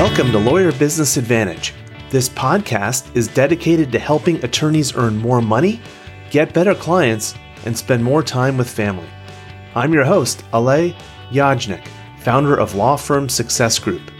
Welcome to Lawyer Business Advantage. This podcast is dedicated to helping attorneys earn more money, get better clients, and spend more time with family. I'm your host, Alay Yajnik, founder of Law Firm Success Group.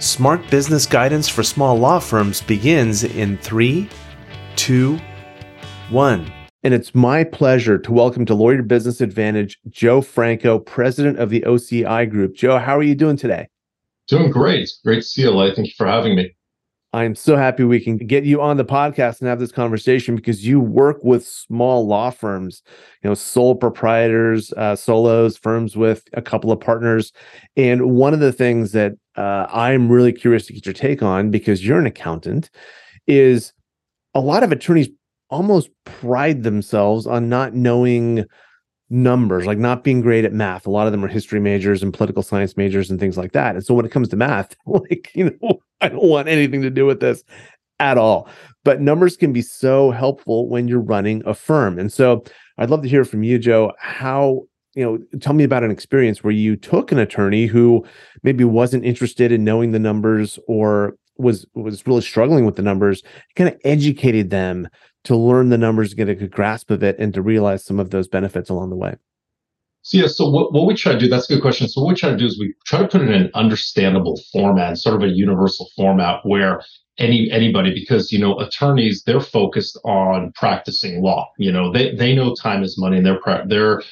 Smart business guidance for small law firms begins in three, two, one. And it's my pleasure to welcome to Lawyer Business Advantage Joe Franco, president of the OCI Group. Joe, how are you doing today? Doing great. Great to see you, Lay. Thank you for having me. I'm so happy we can get you on the podcast and have this conversation because you work with small law firms, you know, sole proprietors, uh, solos, firms with a couple of partners. And one of the things that uh, I'm really curious to get your take on because you're an accountant is a lot of attorneys almost pride themselves on not knowing numbers, like not being great at math. A lot of them are history majors and political science majors and things like that. And so when it comes to math, like, you know, I don't want anything to do with this at all. But numbers can be so helpful when you're running a firm. And so I'd love to hear from you, Joe, how you know tell me about an experience where you took an attorney who maybe wasn't interested in knowing the numbers or was was really struggling with the numbers kind of educated them to learn the numbers, get a good grasp of it, and to realize some of those benefits along the way? So yeah, so what, what we try to do, that's a good question. So what we try to do is we try to put it in an understandable format, sort of a universal format where any anybody, because you know, attorneys, they're focused on practicing law. You know, they they know time is money and their their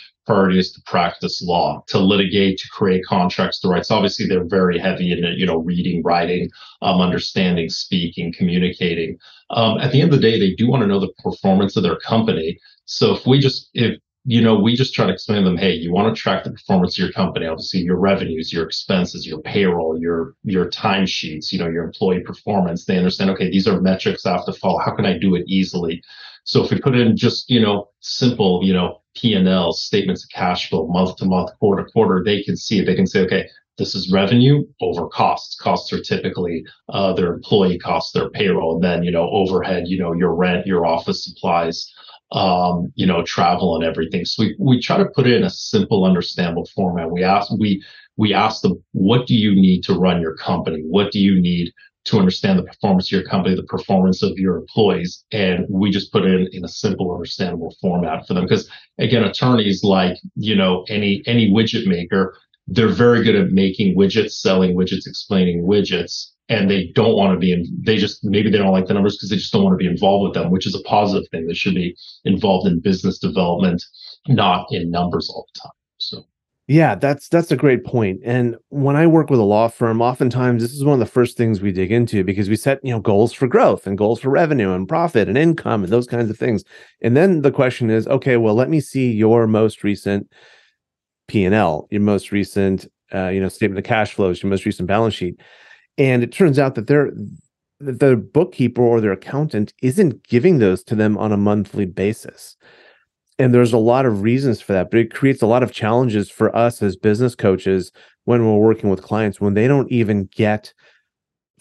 is to practice law, to litigate, to create contracts, to rights. Obviously, they're very heavy in you know reading, writing, um, understanding, speaking, communicating. Um, at the end of the day, they do want to know the performance of their company. So if we just if you know, we just try to explain to them, hey, you want to track the performance of your company, obviously your revenues, your expenses, your payroll, your your timesheets, you know, your employee performance. They understand, okay, these are metrics I have to follow. How can I do it easily? So if we put in just, you know, simple, you know, P&L statements of cash flow month to month, quarter to quarter, they can see it. They can say, okay, this is revenue over costs. Costs are typically uh, their employee costs, their payroll, and then you know overhead, you know your rent, your office supplies, um, you know travel and everything. So we we try to put it in a simple, understandable format. We ask we we ask them, what do you need to run your company? What do you need to understand the performance of your company, the performance of your employees, and we just put it in, in a simple, understandable format for them. Because again, attorneys like you know any any widget maker, they're very good at making widgets, selling widgets, explaining widgets, and they don't want to be in. They just maybe they don't like the numbers because they just don't want to be involved with them, which is a positive thing. They should be involved in business development, not in numbers all the time. So. Yeah, that's that's a great point. And when I work with a law firm, oftentimes this is one of the first things we dig into because we set, you know, goals for growth and goals for revenue and profit and income and those kinds of things. And then the question is, okay, well, let me see your most recent P&L, your most recent uh, you know, statement of cash flows, your most recent balance sheet. And it turns out that they're the bookkeeper or their accountant isn't giving those to them on a monthly basis and there's a lot of reasons for that but it creates a lot of challenges for us as business coaches when we're working with clients when they don't even get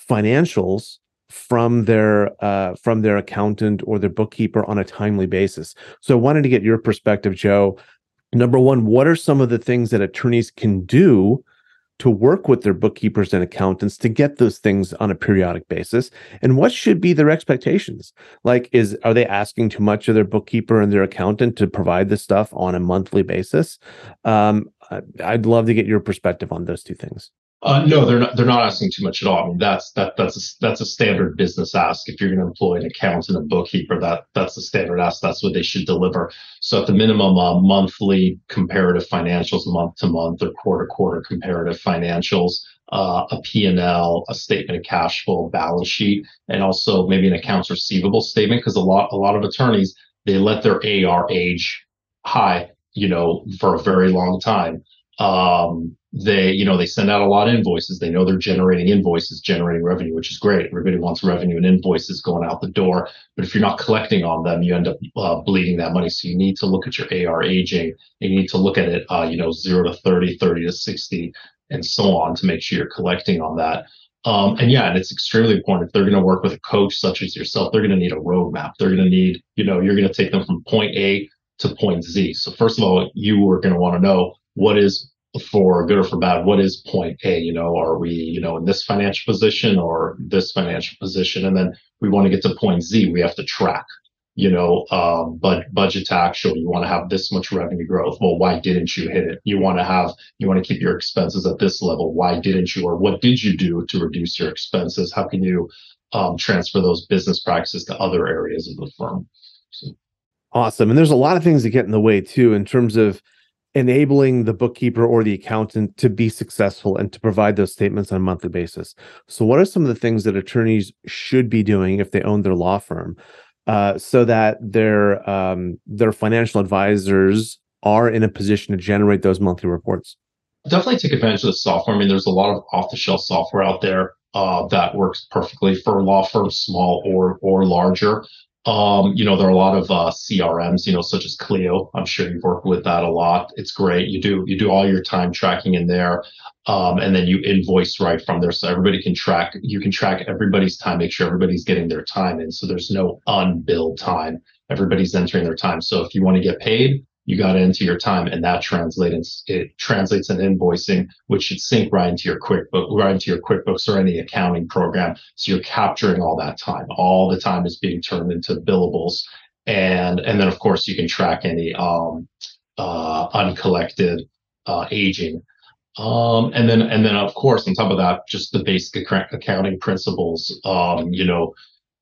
financials from their uh, from their accountant or their bookkeeper on a timely basis. So i wanted to get your perspective joe. Number one what are some of the things that attorneys can do to work with their bookkeepers and accountants to get those things on a periodic basis? And what should be their expectations? Like is are they asking too much of their bookkeeper and their accountant to provide this stuff on a monthly basis? Um, i'd love to get your perspective on those two things uh, no, they're not. They're not asking too much at all. I mean, that's that that's a, that's a standard business ask. If you're going to employ an accountant and a bookkeeper, that that's the standard ask. That's what they should deliver. So at the minimum, uh, monthly comparative financials, month to month or quarter to quarter comparative financials, uh, a P&L, a statement of cash flow, balance sheet, and also maybe an accounts receivable statement. Because a lot a lot of attorneys they let their AR age high, you know, for a very long time. Um, they you know they send out a lot of invoices. They know they're generating invoices generating revenue which is great. Everybody wants revenue and invoices going out the door. But if you're not collecting on them you end up uh, bleeding that money. So you need to look at your ar aging. And you need to look at it uh, you know 0 to 30 30 to 60 and so on to make sure you're collecting on that. Um, and yeah, and it's extremely important. If they're going to work with a coach such as yourself, they're going to need a roadmap. They're going to need, you know, you're going to take them from point A to point Z. So first of all, you are going to want to know what is for good or for bad, what is point A? You know, are we, you know, in this financial position or this financial position? And then we want to get to point Z. We have to track, you know, um, but budget to actual. You want to have this much revenue growth. Well, why didn't you hit it? You want to have, you want to keep your expenses at this level. Why didn't you? Or what did you do to reduce your expenses? How can you um, transfer those business practices to other areas of the firm? So. Awesome. And there's a lot of things that get in the way too, in terms of enabling the bookkeeper or the accountant to be successful and to provide those statements on a monthly basis. So, what are some of the things that attorneys should be doing if they own their law firm, uh, so that their um, their financial advisors are in a position to generate those monthly reports? Definitely take advantage of the software. I mean, there's a lot of off-the-shelf software out there uh, that works perfectly for law firms, small or or larger. Um, you know, there are a lot of uh, CRMs, you know, such as Clio. I'm sure you've worked with that a lot. It's great. You do you do all your time tracking in there, um, and then you invoice right from there, so everybody can track. You can track everybody's time, make sure everybody's getting their time in, so there's no unbilled time. Everybody's entering their time. So if you want to get paid, you got into your time and that translates it translates an invoicing which should sync right into your quickbook right into your quickbooks or any accounting program. So you're capturing all that time. All the time is being turned into billables. And and then of course you can track any um, uh, uncollected uh, aging. Um, and then and then of course on top of that just the basic accounting principles um, you know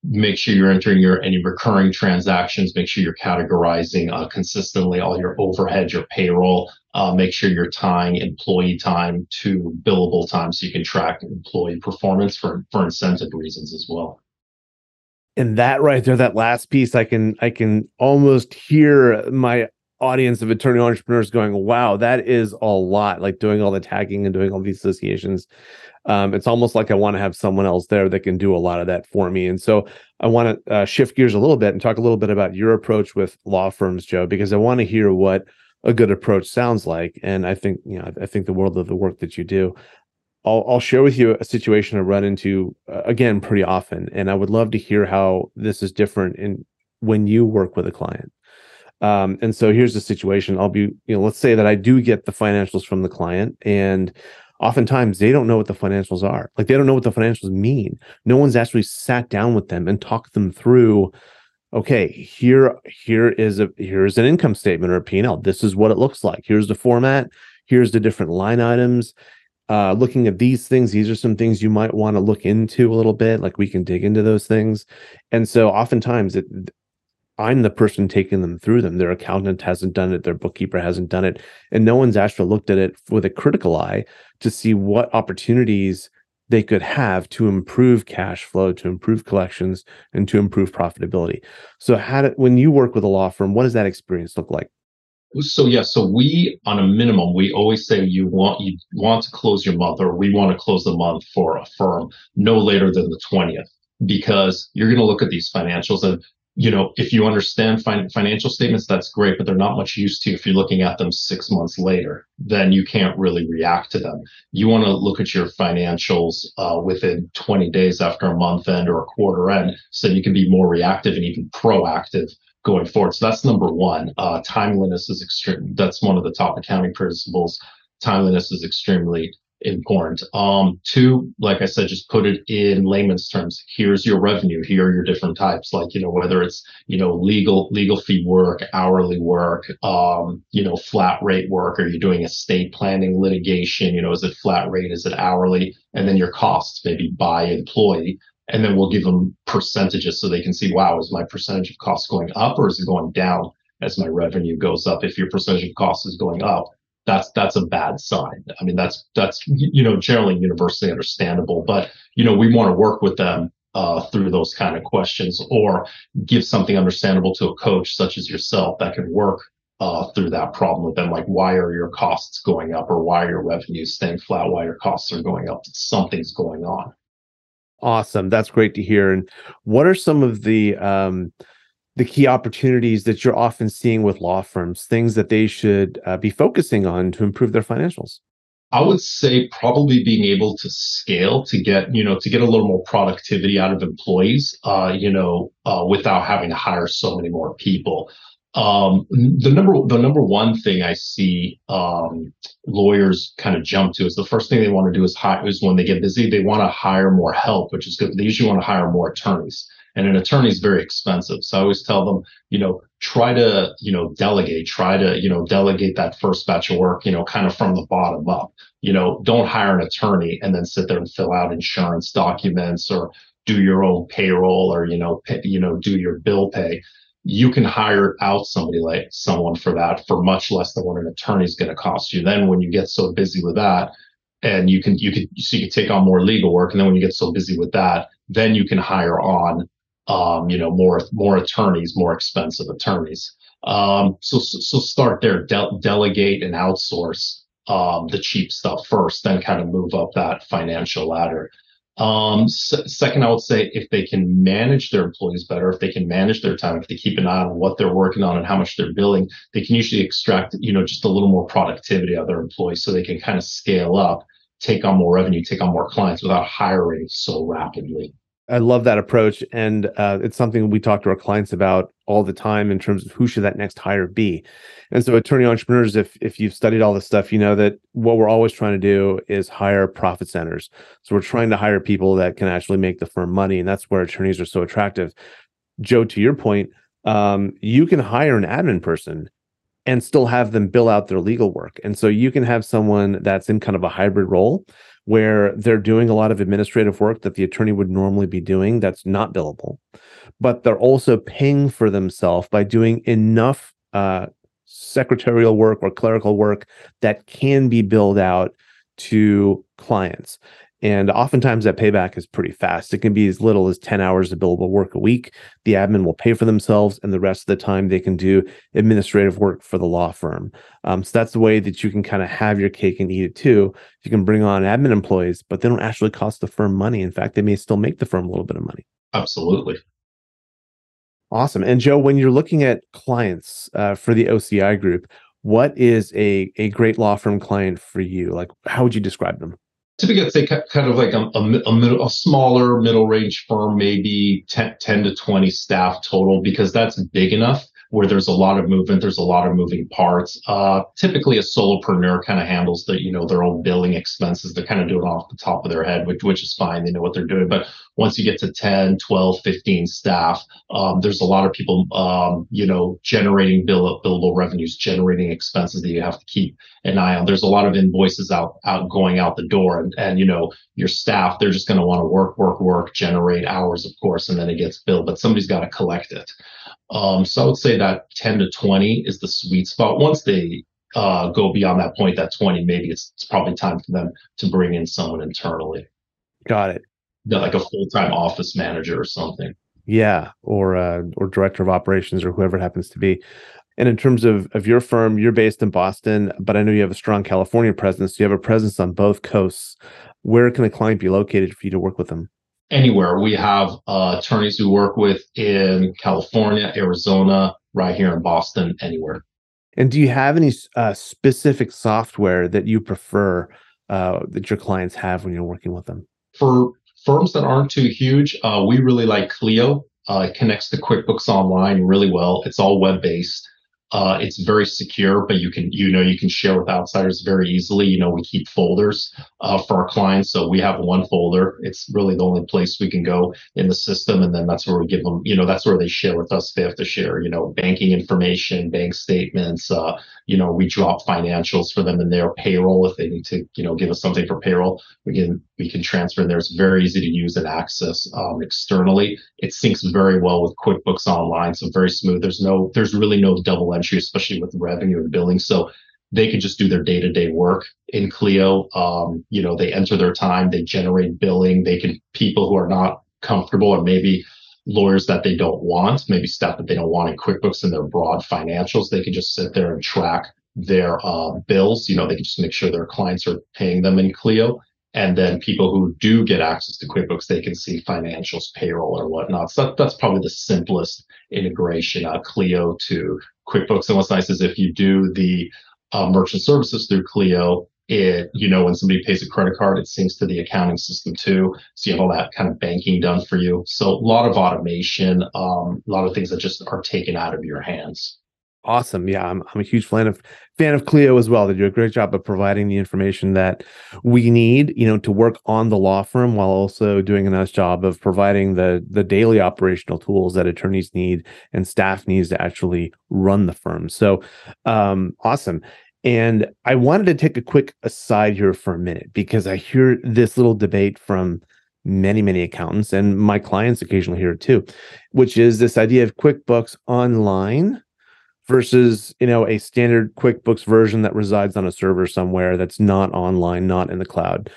make sure you're entering your any recurring transactions make sure you're categorizing uh, consistently all your overhead your payroll uh, make sure you're tying employee time to billable time so you can track employee performance for for incentive reasons as well. And that right there that last piece i can i can almost hear my audience of attorney entrepreneurs going wow that is a lot like doing all the tagging and doing all these associations um, it's almost like I want to have someone else there that can do a lot of that for me. And so I want to uh, shift gears a little bit and talk a little bit about your approach with law firms, Joe, because I want to hear what a good approach sounds like. And I think, you know, I think the world of the work that you do. I'll, I'll share with you a situation I run into uh, again pretty often, and I would love to hear how this is different in when you work with a client. Um, and so here's the situation. I'll be, you know, let's say that I do get the financials from the client, and oftentimes they don't know what the financials are. Like they don't know what the financials mean. No one's actually sat down with them and talked them through. Okay, here here is a here's an income statement or a P&L. This is what it looks like. Here's the format. Here's the different line items. Uh, looking at these things, these are some things you might want to look into a little bit. Like we can dig into those things. And so oftentimes it I'm the person taking them through them. Their accountant hasn't done it, their bookkeeper hasn't done it, and no one's actually looked at it with a critical eye to see what opportunities they could have to improve cash flow, to improve collections, and to improve profitability. So, how do, when you work with a law firm, what does that experience look like? So yeah, so we on a minimum, we always say you want you want to close your month, or we want to close the month for a firm no later than the twentieth, because you're going to look at these financials and you know, if you understand fin- financial statements, that's great, but they're not much use to you if you're looking at them six months later. Then you can't really react to them. You want to look at your financials uh, within 20 days after a month end or a quarter end, so you can be more reactive and even proactive going forward. So that's number one. Uh, timeliness is extreme. That's one of the top accounting principles. Timeliness is extremely important. Um, two, like I said, just put it in layman's terms. Here's your revenue. Here are your different types, like you know whether it's you know legal legal fee work, hourly work, um, you know flat rate work. Are you doing estate planning, litigation? You know, is it flat rate? Is it hourly? And then your costs, maybe by employee. And then we'll give them percentages so they can see, wow, is my percentage of costs going up or is it going down as my revenue goes up? If your percentage of costs is going up, that's that's a bad sign. I mean, that's that's you know generally universally understandable, but you know we want to work with them uh, through those kind of questions, or give something understandable to a coach such as yourself that can work uh, through that problem with them. Like, why are your costs going up, or why are your revenues staying flat? Why your costs are going up? Something's going on. Awesome, that's great to hear. And what are some of the um, the key opportunities that you're often seeing with law firms, things that they should uh, be focusing on to improve their financials? I would say probably being able to scale to get, you know, to get a little more productivity out of employees, uh, you know, uh, without having to hire so many more people. Um, the number the number one thing I see um, lawyers kind of jump to is the first thing they want to do is hire is when they get busy they want to hire more help, which is good. They usually want to hire more attorneys, and an attorney is very expensive. So I always tell them, you know, try to you know delegate, try to you know delegate that first batch of work, you know, kind of from the bottom up. You know, don't hire an attorney and then sit there and fill out insurance documents or do your own payroll or you know pay, you know do your bill pay you can hire out somebody like someone for that for much less than what an attorney is going to cost you. Then when you get so busy with that, and you can you can so you can take on more legal work, and then when you get so busy with that, then you can hire on um, you know more more attorneys, more expensive attorneys. Um, so so start there, de- delegate and outsource um, the cheap stuff first, then kind of move up that financial ladder. Um, second, I would say if they can manage their employees better, if they can manage their time, if they keep an eye on what they're working on and how much they're billing, they can usually extract, you know, just a little more productivity out of their employees so they can kind of scale up, take on more revenue, take on more clients without hiring so rapidly. I love that approach, and uh, it's something we talk to our clients about all the time in terms of who should that next hire be. And so, attorney entrepreneurs, if if you've studied all this stuff, you know that what we're always trying to do is hire profit centers. So we're trying to hire people that can actually make the firm money, and that's where attorneys are so attractive. Joe, to your point, um, you can hire an admin person and still have them bill out their legal work, and so you can have someone that's in kind of a hybrid role where they're doing a lot of administrative work that the attorney would normally be doing that's not billable but they're also paying for themselves by doing enough uh, secretarial work or clerical work that can be billed out to clients and oftentimes that payback is pretty fast. It can be as little as 10 hours of billable work a week. The admin will pay for themselves, and the rest of the time they can do administrative work for the law firm. Um, so that's the way that you can kind of have your cake and eat it too. You can bring on admin employees, but they don't actually cost the firm money. In fact, they may still make the firm a little bit of money. Absolutely. Awesome. And Joe, when you're looking at clients uh, for the OCI group, what is a, a great law firm client for you? Like, how would you describe them? Typically I'd say kind of like a, a, middle, a smaller middle range firm, maybe 10, 10 to 20 staff total, because that's big enough where there's a lot of movement, there's a lot of moving parts. Uh, typically, a solopreneur kind of handles the, you know, their own billing expenses. They're kind of doing off the top of their head, which, which is fine. They know what they're doing. But once you get to 10, 12, 15 staff, um, there's a lot of people, um, you know, generating bill, billable revenues, generating expenses that you have to keep an eye on. There's a lot of invoices out, out going out the door. And, and you know, your staff, they're just going to want to work, work, work, generate hours, of course, and then it gets billed, but somebody's got to collect it. Um, so I would say that 10 to 20 is the sweet spot. Once they uh, go beyond that point, that 20, maybe it's, it's probably time for them to bring in someone internally. Got it. like a full time office manager or something. Yeah, or uh, or director of operations or whoever it happens to be. And in terms of of your firm, you're based in Boston, but I know you have a strong California presence. You have a presence on both coasts. Where can a client be located for you to work with them? Anywhere. We have uh, attorneys we work with in California, Arizona, right here in Boston, anywhere. And do you have any uh, specific software that you prefer uh, that your clients have when you're working with them? For firms that aren't too huge, uh, we really like Clio. Uh, it connects to QuickBooks Online really well. It's all web based. Uh, it's very secure, but you can, you know, you can share with outsiders very easily. You know, we keep folders uh, for our clients, so we have one folder. It's really the only place we can go in the system, and then that's where we give them. You know, that's where they share with us. They have to share, you know, banking information, bank statements. Uh, you know, we drop financials for them in their payroll if they need to, you know, give us something for payroll. We can we can transfer in there. It's very easy to use and access um, externally. It syncs very well with QuickBooks Online, so very smooth. There's no, there's really no double especially with revenue and billing. So they can just do their day-to-day work in Clio. Um, you know, they enter their time, they generate billing. They can people who are not comfortable or maybe lawyers that they don't want, maybe stuff that they don't want in QuickBooks and their broad financials, they can just sit there and track their uh, bills. You know, they can just make sure their clients are paying them in Clio. And then people who do get access to QuickBooks, they can see financials, payroll, or whatnot. So that, that's probably the simplest integration, uh, Clio to QuickBooks. And what's nice is if you do the uh, merchant services through Clio, it you know when somebody pays a credit card, it syncs to the accounting system too. So you have all that kind of banking done for you. So a lot of automation, um, a lot of things that just are taken out of your hands. Awesome. Yeah, I'm, I'm a huge fan of fan of Clio as well. They do a great job of providing the information that we need, you know, to work on the law firm while also doing a nice job of providing the the daily operational tools that attorneys need and staff needs to actually run the firm. So, um, awesome. And I wanted to take a quick aside here for a minute because I hear this little debate from many, many accountants and my clients occasionally hear it too, which is this idea of QuickBooks Online versus you know a standard quickbooks version that resides on a server somewhere that's not online not in the cloud.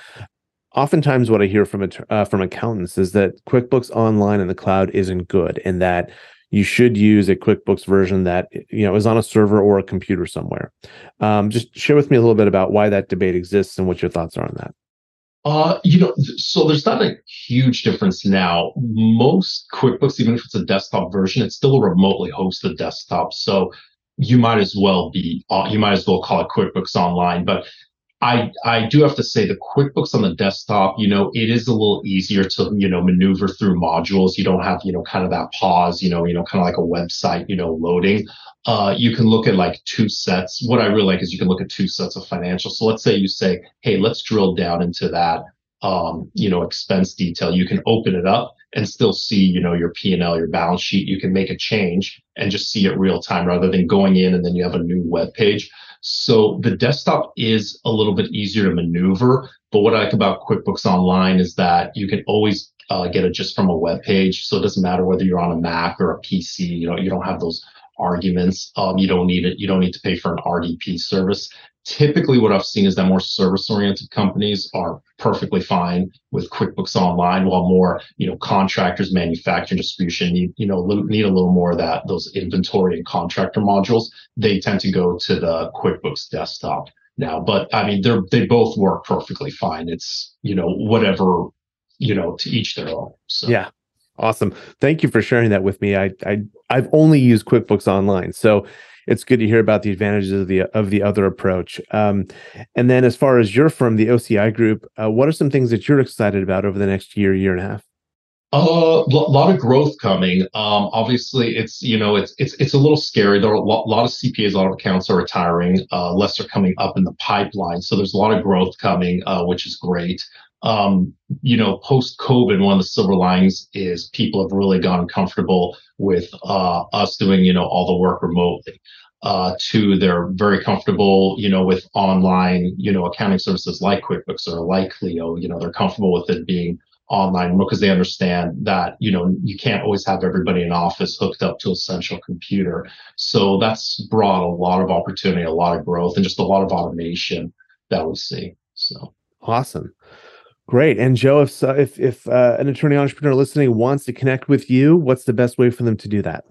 Oftentimes what i hear from uh, from accountants is that quickbooks online in the cloud isn't good and that you should use a quickbooks version that you know is on a server or a computer somewhere. Um, just share with me a little bit about why that debate exists and what your thoughts are on that uh, you know, so there's not a huge difference now. Most QuickBooks, even if it's a desktop version, it's still a remotely hosted desktop. So you might as well be, uh, you might as well call it QuickBooks Online. But I I do have to say the QuickBooks on the desktop, you know, it is a little easier to you know maneuver through modules. You don't have you know kind of that pause, you know, you know, kind of like a website, you know, loading. Uh, you can look at like two sets. What I really like is you can look at two sets of financials. So let's say you say, hey, let's drill down into that, um, you know, expense detail. You can open it up and still see, you know, your P and L, your balance sheet. You can make a change and just see it real time rather than going in and then you have a new web page. So the desktop is a little bit easier to maneuver. But what I like about QuickBooks Online is that you can always uh, get it just from a web page. So it doesn't matter whether you're on a Mac or a PC. You know, you don't have those arguments. Um, you don't need it. You don't need to pay for an RDP service. Typically, what I've seen is that more service-oriented companies are perfectly fine with QuickBooks Online, while more, you know, contractors, manufacturing, distribution need, you know, need a little more of that those inventory and contractor modules. They tend to go to the QuickBooks desktop now. But I mean, they're they both work perfectly fine. It's you know whatever you know to each their own. So. Yeah, Awesome. Thank you for sharing that with me. I, I I've only used QuickBooks Online, so it's good to hear about the advantages of the of the other approach. Um, and then, as far as your firm, the OCI Group, uh, what are some things that you're excited about over the next year, year and a half? A uh, lot of growth coming. Um, obviously, it's you know it's it's it's a little scary. There are a lot, lot of CPAs, a lot of accounts are retiring. Uh, less are coming up in the pipeline, so there's a lot of growth coming, uh, which is great um, you know, post COVID, one of the silver linings is people have really gotten comfortable with uh, us doing, you know, all the work remotely. Uh, to they're very comfortable, you know, with online, you know, accounting services like QuickBooks or like Clio. You know, they're comfortable with it being online because they understand that you know you can't always have everybody in office hooked up to a central computer. So that's brought a lot of opportunity, a lot of growth, and just a lot of automation that we see. So awesome. Great. And Joe, if if if uh, an attorney entrepreneur listening wants to connect with you, what's the best way for them to do that?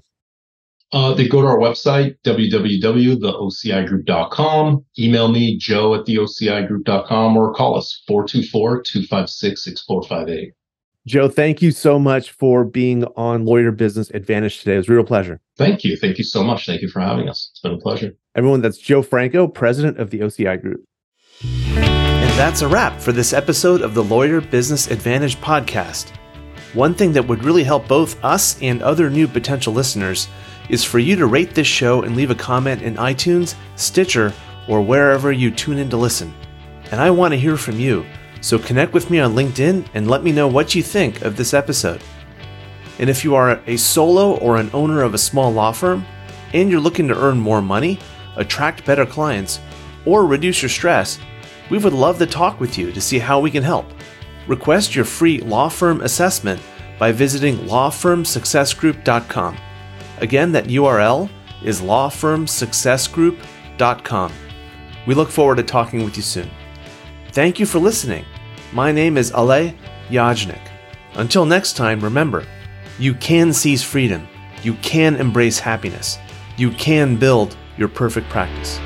Uh, they go to our website, www.theocigroup.com, email me, joe at theocigroup.com, or call us 424-256-6458. Joe, thank you so much for being on Lawyer Business Advantage today. It was a real pleasure. Thank you. Thank you so much. Thank you for having us. It's been a pleasure. Everyone, that's Joe Franco, president of the OCI Group. That's a wrap for this episode of the Lawyer Business Advantage podcast. One thing that would really help both us and other new potential listeners is for you to rate this show and leave a comment in iTunes, Stitcher, or wherever you tune in to listen. And I want to hear from you, so connect with me on LinkedIn and let me know what you think of this episode. And if you are a solo or an owner of a small law firm and you're looking to earn more money, attract better clients, or reduce your stress, we would love to talk with you to see how we can help. Request your free law firm assessment by visiting lawfirmsuccessgroup.com. Again, that URL is lawfirmsuccessgroup.com. We look forward to talking with you soon. Thank you for listening. My name is Alay Yajnik. Until next time, remember, you can seize freedom, you can embrace happiness, you can build your perfect practice.